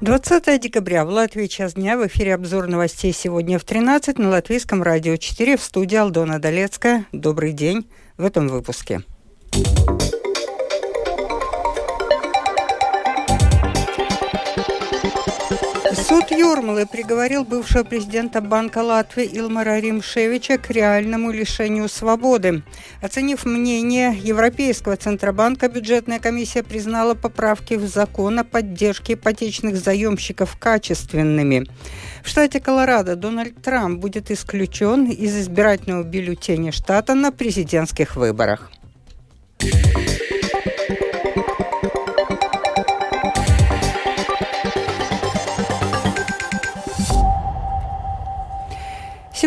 20 декабря в Латвии час дня в эфире обзор новостей сегодня в 13 на Латвийском радио 4 в студии Алдона Долецкая. Добрый день в этом выпуске. Суд Юрмалы приговорил бывшего президента Банка Латвии Илмара Римшевича к реальному лишению свободы. Оценив мнение Европейского Центробанка, бюджетная комиссия признала поправки в закон о поддержке ипотечных заемщиков качественными. В штате Колорадо Дональд Трамп будет исключен из избирательного бюллетеня штата на президентских выборах.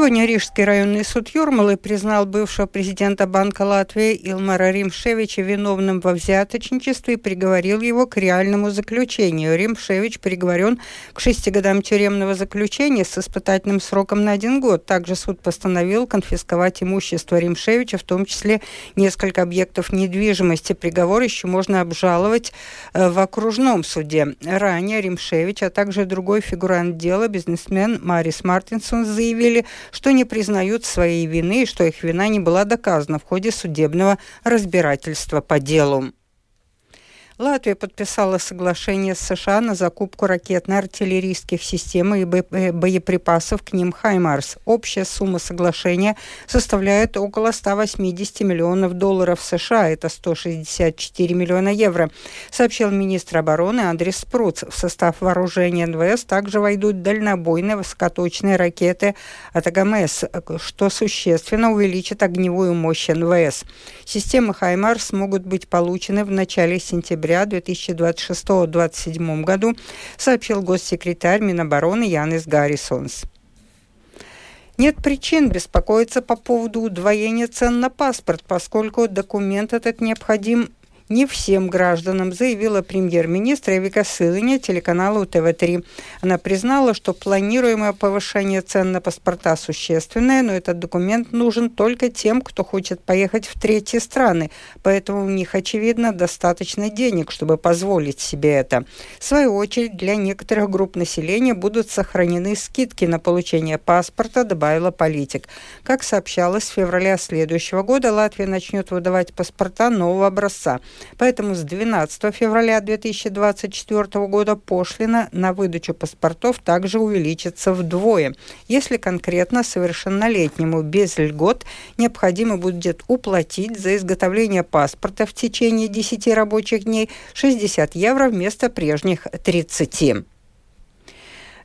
Сегодня Рижский районный суд Юрмалы признал бывшего президента Банка Латвии Илмара Римшевича виновным во взяточничестве и приговорил его к реальному заключению. Римшевич приговорен к шести годам тюремного заключения с испытательным сроком на один год. Также суд постановил конфисковать имущество Римшевича, в том числе несколько объектов недвижимости. Приговор еще можно обжаловать э, в окружном суде. Ранее Римшевич, а также другой фигурант дела, бизнесмен Марис Мартинсон, заявили, что не признают своей вины и что их вина не была доказана в ходе судебного разбирательства по делу. Латвия подписала соглашение с США на закупку ракетно-артиллерийских систем и э, боеприпасов к ним «Хаймарс». Общая сумма соглашения составляет около 180 миллионов долларов США, это 164 миллиона евро, сообщил министр обороны Андрей Спруц. В состав вооружения НВС также войдут дальнобойные высокоточные ракеты от АГМС, что существенно увеличит огневую мощь НВС. Системы «Хаймарс» могут быть получены в начале сентября октября 2026-2027 году, сообщил госсекретарь Минобороны Янис Гаррисонс. Нет причин беспокоиться по поводу удвоения цен на паспорт, поскольку документ этот необходим не всем гражданам, заявила премьер-министр Эвика Сылыня телеканалу ТВ-3. Она признала, что планируемое повышение цен на паспорта существенное, но этот документ нужен только тем, кто хочет поехать в третьи страны, поэтому у них, очевидно, достаточно денег, чтобы позволить себе это. В свою очередь, для некоторых групп населения будут сохранены скидки на получение паспорта, добавила политик. Как сообщалось, в феврале следующего года Латвия начнет выдавать паспорта нового образца. Поэтому с 12 февраля 2024 года пошлина на выдачу паспортов также увеличится вдвое. Если конкретно совершеннолетнему без льгот необходимо будет уплатить за изготовление паспорта в течение 10 рабочих дней 60 евро вместо прежних 30.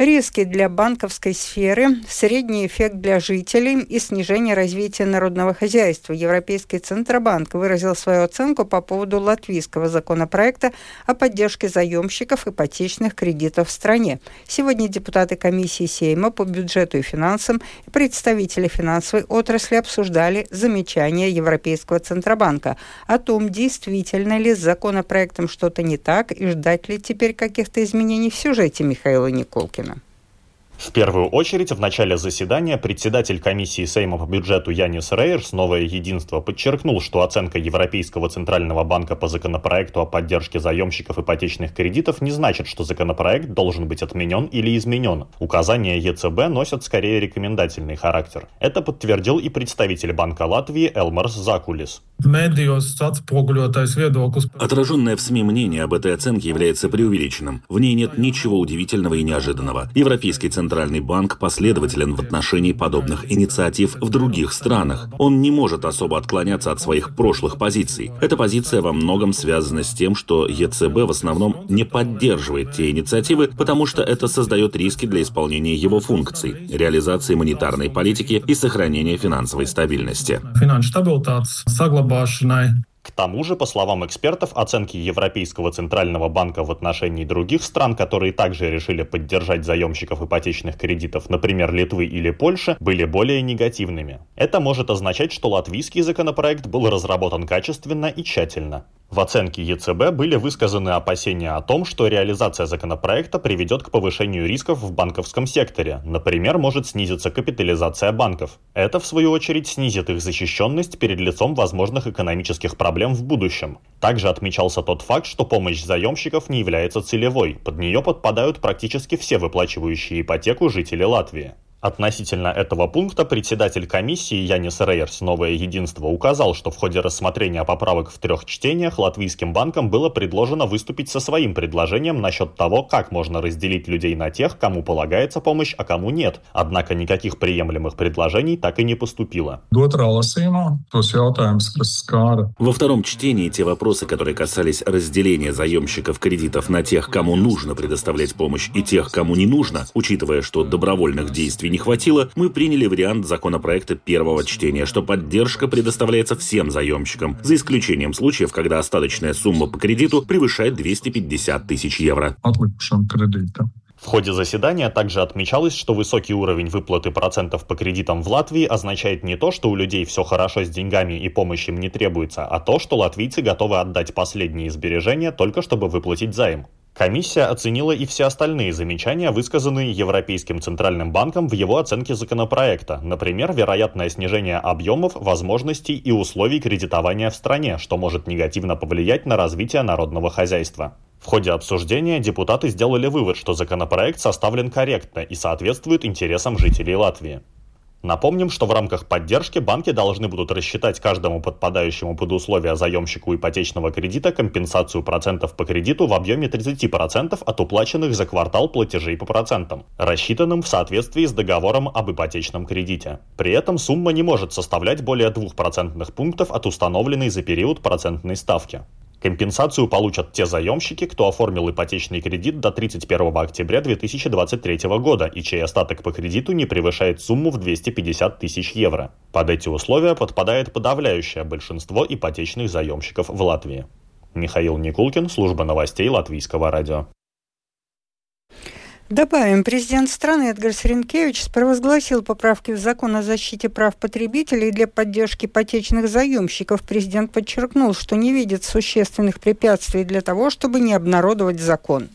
Риски для банковской сферы, средний эффект для жителей и снижение развития народного хозяйства. Европейский Центробанк выразил свою оценку по поводу латвийского законопроекта о поддержке заемщиков ипотечных кредитов в стране. Сегодня депутаты комиссии Сейма по бюджету и финансам и представители финансовой отрасли обсуждали замечания Европейского Центробанка о том, действительно ли с законопроектом что-то не так и ждать ли теперь каких-то изменений в сюжете Михаила Николкина. В первую очередь, в начале заседания председатель комиссии Сейма по бюджету Янис Рейерс «Новое единство» подчеркнул, что оценка Европейского Центрального банка по законопроекту о поддержке заемщиков ипотечных кредитов не значит, что законопроект должен быть отменен или изменен. Указания ЕЦБ носят скорее рекомендательный характер. Это подтвердил и представитель Банка Латвии Элмарс Закулис. Отраженное в СМИ мнение об этой оценке является преувеличенным. В ней нет ничего удивительного и неожиданного. Европейский Центральный Центральный банк последователен в отношении подобных инициатив в других странах. Он не может особо отклоняться от своих прошлых позиций. Эта позиция во многом связана с тем, что ЕЦБ в основном не поддерживает те инициативы, потому что это создает риски для исполнения его функций, реализации монетарной политики и сохранения финансовой стабильности. К тому же, по словам экспертов, оценки Европейского Центрального банка в отношении других стран, которые также решили поддержать заемщиков ипотечных кредитов, например, Литвы или Польши, были более негативными. Это может означать, что латвийский законопроект был разработан качественно и тщательно. В оценке ЕЦБ были высказаны опасения о том, что реализация законопроекта приведет к повышению рисков в банковском секторе. Например, может снизиться капитализация банков. Это, в свою очередь, снизит их защищенность перед лицом возможных экономических проблем проблем в будущем. Также отмечался тот факт, что помощь заемщиков не является целевой. Под нее подпадают практически все выплачивающие ипотеку жители Латвии. Относительно этого пункта председатель комиссии Янис Рейерс «Новое единство» указал, что в ходе рассмотрения поправок в трех чтениях латвийским банкам было предложено выступить со своим предложением насчет того, как можно разделить людей на тех, кому полагается помощь, а кому нет. Однако никаких приемлемых предложений так и не поступило. Во втором чтении те вопросы, которые касались разделения заемщиков кредитов на тех, кому нужно предоставлять помощь, и тех, кому не нужно, учитывая, что добровольных действий не хватило, мы приняли вариант законопроекта первого чтения, что поддержка предоставляется всем заемщикам, за исключением случаев, когда остаточная сумма по кредиту превышает 250 тысяч евро. В ходе заседания также отмечалось, что высокий уровень выплаты процентов по кредитам в Латвии означает не то, что у людей все хорошо с деньгами и помощь им не требуется, а то, что латвийцы готовы отдать последние сбережения только чтобы выплатить займ. Комиссия оценила и все остальные замечания, высказанные Европейским Центральным банком в его оценке законопроекта, например, вероятное снижение объемов, возможностей и условий кредитования в стране, что может негативно повлиять на развитие народного хозяйства. В ходе обсуждения депутаты сделали вывод, что законопроект составлен корректно и соответствует интересам жителей Латвии. Напомним, что в рамках поддержки банки должны будут рассчитать каждому подпадающему под условия заемщику ипотечного кредита компенсацию процентов по кредиту в объеме 30% от уплаченных за квартал платежей по процентам, рассчитанным в соответствии с договором об ипотечном кредите. При этом сумма не может составлять более 2% пунктов от установленной за период процентной ставки. Компенсацию получат те заемщики, кто оформил ипотечный кредит до 31 октября 2023 года и чей остаток по кредиту не превышает сумму в 250 тысяч евро. Под эти условия подпадает подавляющее большинство ипотечных заемщиков в Латвии. Михаил Никулкин, служба новостей Латвийского радио. Добавим, президент страны Эдгар Сренкевич провозгласил поправки в закон о защите прав потребителей для поддержки ипотечных заемщиков. Президент подчеркнул, что не видит существенных препятствий для того, чтобы не обнародовать закон.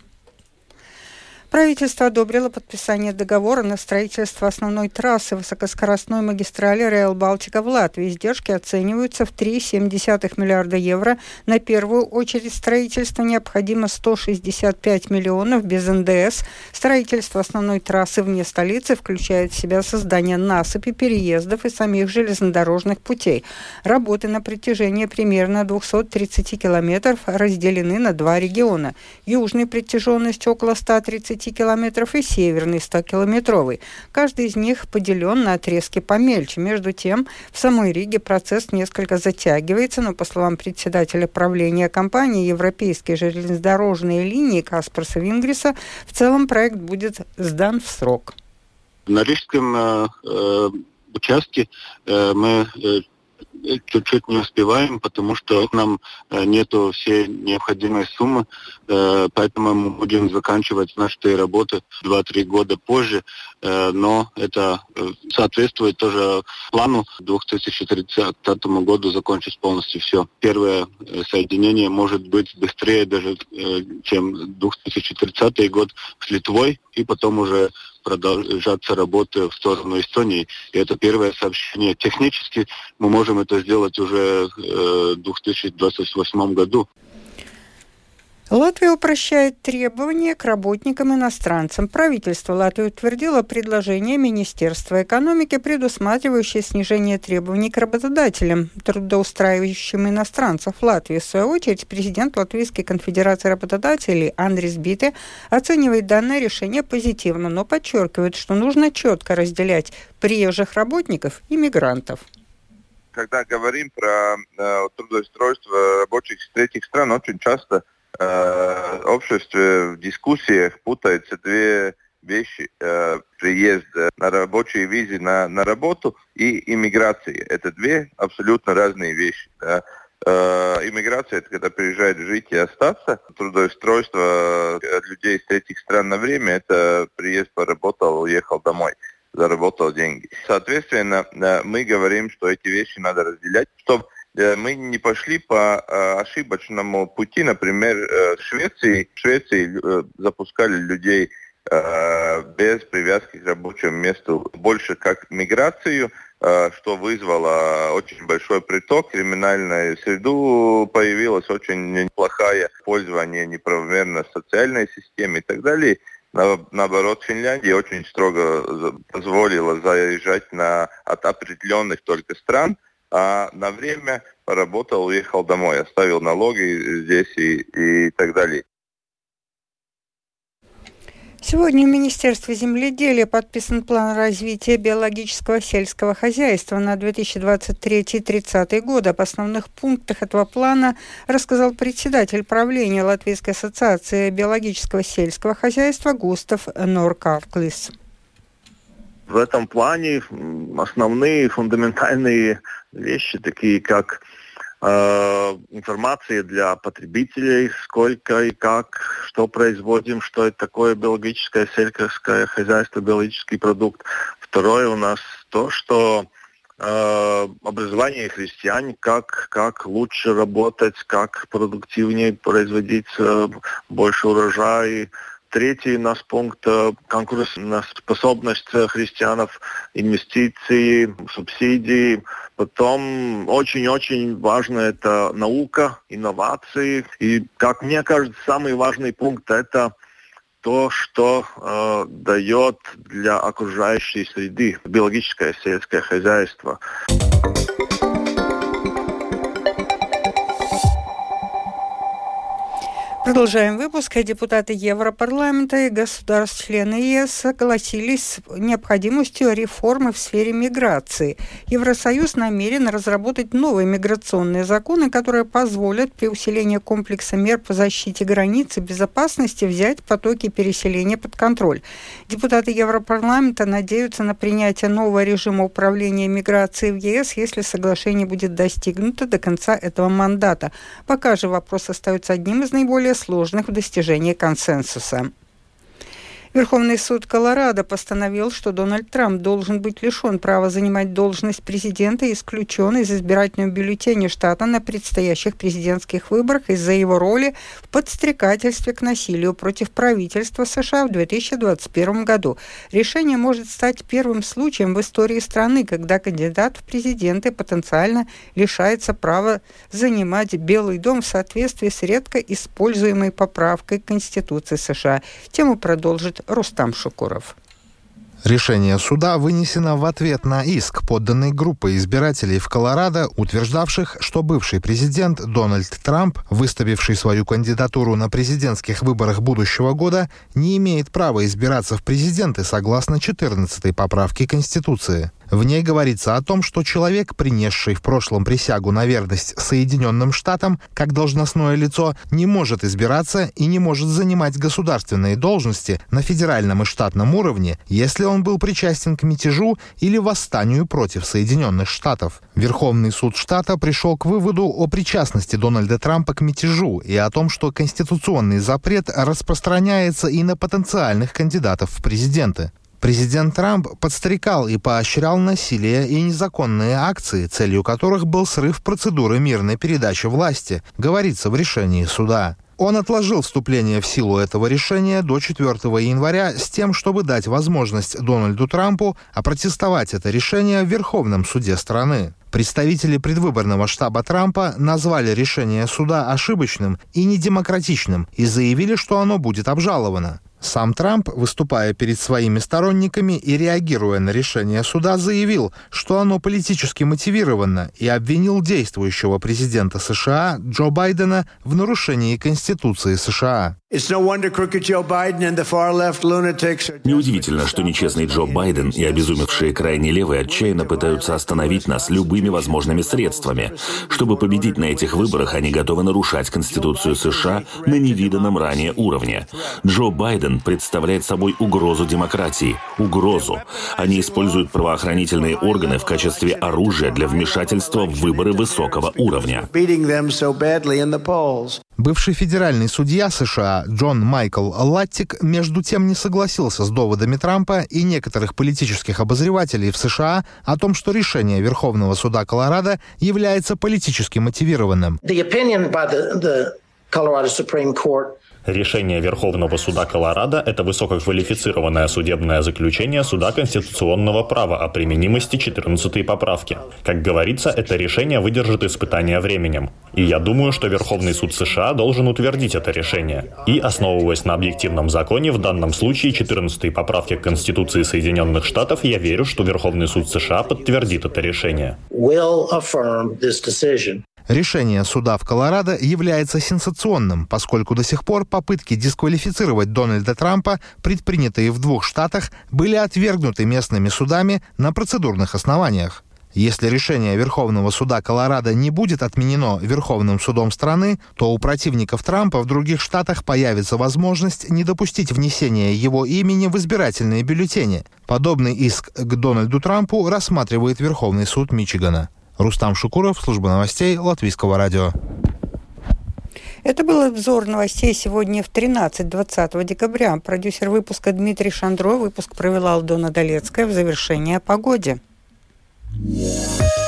Правительство одобрило подписание договора на строительство основной трассы высокоскоростной магистрали Реал Балтика в Латвии. Издержки оцениваются в 3,7 миллиарда евро. На первую очередь строительство необходимо 165 миллионов без НДС. Строительство основной трассы вне столицы включает в себя создание насыпи, переездов и самих железнодорожных путей. Работы на протяжении примерно 230 километров разделены на два региона. Южной протяженностью около 130 километров и северный 100-километровый. Каждый из них поделен на отрезки помельче. Между тем, в самой Риге процесс несколько затягивается, но, по словам председателя правления компании «Европейские железнодорожные линии» Каспарса Вингриса, в целом проект будет сдан в срок. На рижском э, э участке э, мы э, чуть-чуть не успеваем, потому что нам э, нету всей необходимой суммы, э, поэтому мы будем заканчивать наши работы 2-3 года позже, э, но это соответствует тоже плану к 2030 году закончить полностью все. Первое соединение может быть быстрее даже, чем 2030 год с Литвой, и потом уже продолжаться работы в сторону Эстонии. И это первое сообщение. Технически мы можем это сделать уже э, в 2028 году. Латвия упрощает требования к работникам-иностранцам. Правительство Латвии утвердило предложение Министерства экономики, предусматривающее снижение требований к работодателям, трудоустраивающим иностранцев Латвии. В свою очередь, президент Латвийской конфедерации работодателей Андрис Бите оценивает данное решение позитивно, но подчеркивает, что нужно четко разделять приезжих работников и мигрантов когда говорим про э, трудоустройство рабочих из третьих стран, очень часто э, обществе в дискуссиях путаются две вещи. Э, приезд на рабочей визе на, на работу и иммиграция. Это две абсолютно разные вещи. Да. Э, иммиграция – это когда приезжает жить и остаться. Трудоустройство людей из третьих стран на время – это приезд, поработал, уехал домой заработал деньги. Соответственно, э, мы говорим, что эти вещи надо разделять, чтобы Э, мы не пошли по э, ошибочному пути. Например, э, в Швеции, в Швеции запускали людей без привязки к рабочему месту больше как миграцию, что вызвало очень большой приток криминальной среду, появилась очень неплохая пользование неправомерно социальной системой и так далее. Наоборот, Финляндия очень строго позволила заезжать на, от определенных только стран, а на время поработал, уехал домой, оставил налоги здесь и, и так далее. Сегодня в Министерстве земледелия подписан план развития биологического сельского хозяйства на 2023-2030 годы. Об основных пунктах этого плана рассказал председатель правления Латвийской ассоциации биологического сельского хозяйства Густав Норкарклис. В этом плане основные фундаментальные вещи, такие как Э, информации для потребителей, сколько и как, что производим, что это такое биологическое сельское хозяйство, биологический продукт. Второе у нас то, что э, образование христиан, как, как лучше работать, как продуктивнее производить э, больше урожая, Третий наш пункт э, – конкурентоспособность христианов, инвестиции, субсидии. Потом очень-очень важно это наука, инновации. И, как мне кажется, самый важный пункт – это то, что э, дает для окружающей среды биологическое сельское хозяйство. Продолжаем выпуск. Депутаты Европарламента и государств-члены ЕС согласились с необходимостью реформы в сфере миграции. Евросоюз намерен разработать новые миграционные законы, которые позволят при усилении комплекса мер по защите границ и безопасности взять потоки переселения под контроль. Депутаты Европарламента надеются на принятие нового режима управления миграцией в ЕС, если соглашение будет достигнуто до конца этого мандата. Пока же вопрос остается одним из наиболее сложных в достижении консенсуса. Верховный суд Колорадо постановил, что Дональд Трамп должен быть лишен права занимать должность президента и исключен из избирательного бюллетеня штата на предстоящих президентских выборах из-за его роли в подстрекательстве к насилию против правительства США в 2021 году. Решение может стать первым случаем в истории страны, когда кандидат в президенты потенциально лишается права занимать Белый дом в соответствии с редко используемой поправкой Конституции США. Тему продолжит Рустам Шукуров. Решение суда вынесено в ответ на иск, подданный группой избирателей в Колорадо, утверждавших, что бывший президент Дональд Трамп, выставивший свою кандидатуру на президентских выборах будущего года, не имеет права избираться в президенты согласно 14-й поправке Конституции. В ней говорится о том, что человек, принесший в прошлом присягу на верность Соединенным Штатам, как должностное лицо, не может избираться и не может занимать государственные должности на федеральном и штатном уровне, если он был причастен к мятежу или восстанию против Соединенных Штатов. Верховный суд штата пришел к выводу о причастности Дональда Трампа к мятежу и о том, что конституционный запрет распространяется и на потенциальных кандидатов в президенты. Президент Трамп подстрекал и поощрял насилие и незаконные акции, целью которых был срыв процедуры мирной передачи власти, говорится в решении суда. Он отложил вступление в силу этого решения до 4 января с тем, чтобы дать возможность Дональду Трампу опротестовать это решение в Верховном суде страны. Представители предвыборного штаба Трампа назвали решение суда ошибочным и недемократичным и заявили, что оно будет обжаловано. Сам Трамп, выступая перед своими сторонниками и реагируя на решение суда, заявил, что оно политически мотивировано и обвинил действующего президента США Джо Байдена в нарушении Конституции США. Неудивительно, что нечестный Джо Байден и обезумевшие крайне левые отчаянно пытаются остановить нас любыми возможными средствами. Чтобы победить на этих выборах, они готовы нарушать Конституцию США на невиданном ранее уровне. Джо Байден представляет собой угрозу демократии. Угрозу. Они используют правоохранительные органы в качестве оружия для вмешательства в выборы высокого уровня. Бывший федеральный судья США Джон Майкл Латтик между тем не согласился с доводами Трампа и некоторых политических обозревателей в США о том, что решение Верховного суда Колорадо является политически мотивированным. Colorado Supreme Court Решение Верховного суда Колорадо – это высококвалифицированное судебное заключение Суда конституционного права о применимости 14-й поправки. Как говорится, это решение выдержит испытания временем. И я думаю, что Верховный суд США должен утвердить это решение. И, основываясь на объективном законе, в данном случае 14-й поправки к Конституции Соединенных Штатов, я верю, что Верховный суд США подтвердит это решение. Решение суда в Колорадо является сенсационным, поскольку до сих пор попытки дисквалифицировать Дональда Трампа, предпринятые в двух штатах, были отвергнуты местными судами на процедурных основаниях. Если решение Верховного суда Колорадо не будет отменено Верховным судом страны, то у противников Трампа в других штатах появится возможность не допустить внесения его имени в избирательные бюллетени. Подобный иск к Дональду Трампу рассматривает Верховный суд Мичигана. Рустам Шукуров, служба новостей Латвийского радио. Это был обзор новостей сегодня в 13-20 декабря. Продюсер выпуска Дмитрий Шандро. Выпуск провела Алдона Долецкая в завершение о погоде. Yeah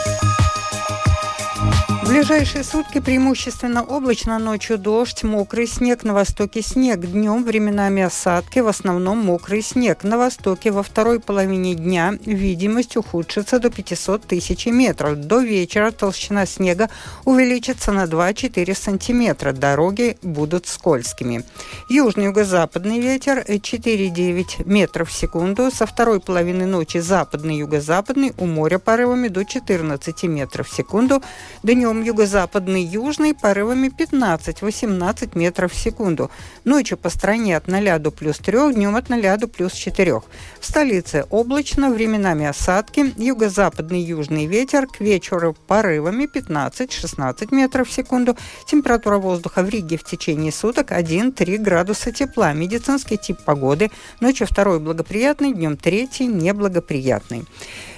ближайшие сутки преимущественно облачно, ночью дождь, мокрый снег, на востоке снег, днем временами осадки, в основном мокрый снег. На востоке во второй половине дня видимость ухудшится до 500 тысяч метров. До вечера толщина снега увеличится на 2-4 сантиметра. Дороги будут скользкими. Южный юго-западный ветер 4-9 метров в секунду. Со второй половины ночи западный юго-западный у моря порывами до 14 метров в секунду. Днем юго-западный, южный порывами 15-18 метров в секунду. Ночью по стране от 0 до плюс 3, днем от 0 до плюс 4. В столице облачно, временами осадки, юго-западный южный ветер, к вечеру порывами 15-16 метров в секунду. Температура воздуха в Риге в течение суток 1-3 градуса тепла. Медицинский тип погоды. Ночью второй благоприятный, днем третий неблагоприятный.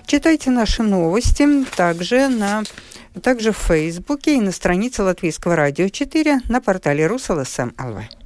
Читайте наши новости также на также в Фейсбуке и на странице Латвийского радио 4 на портале РусЛСМ ЛВ.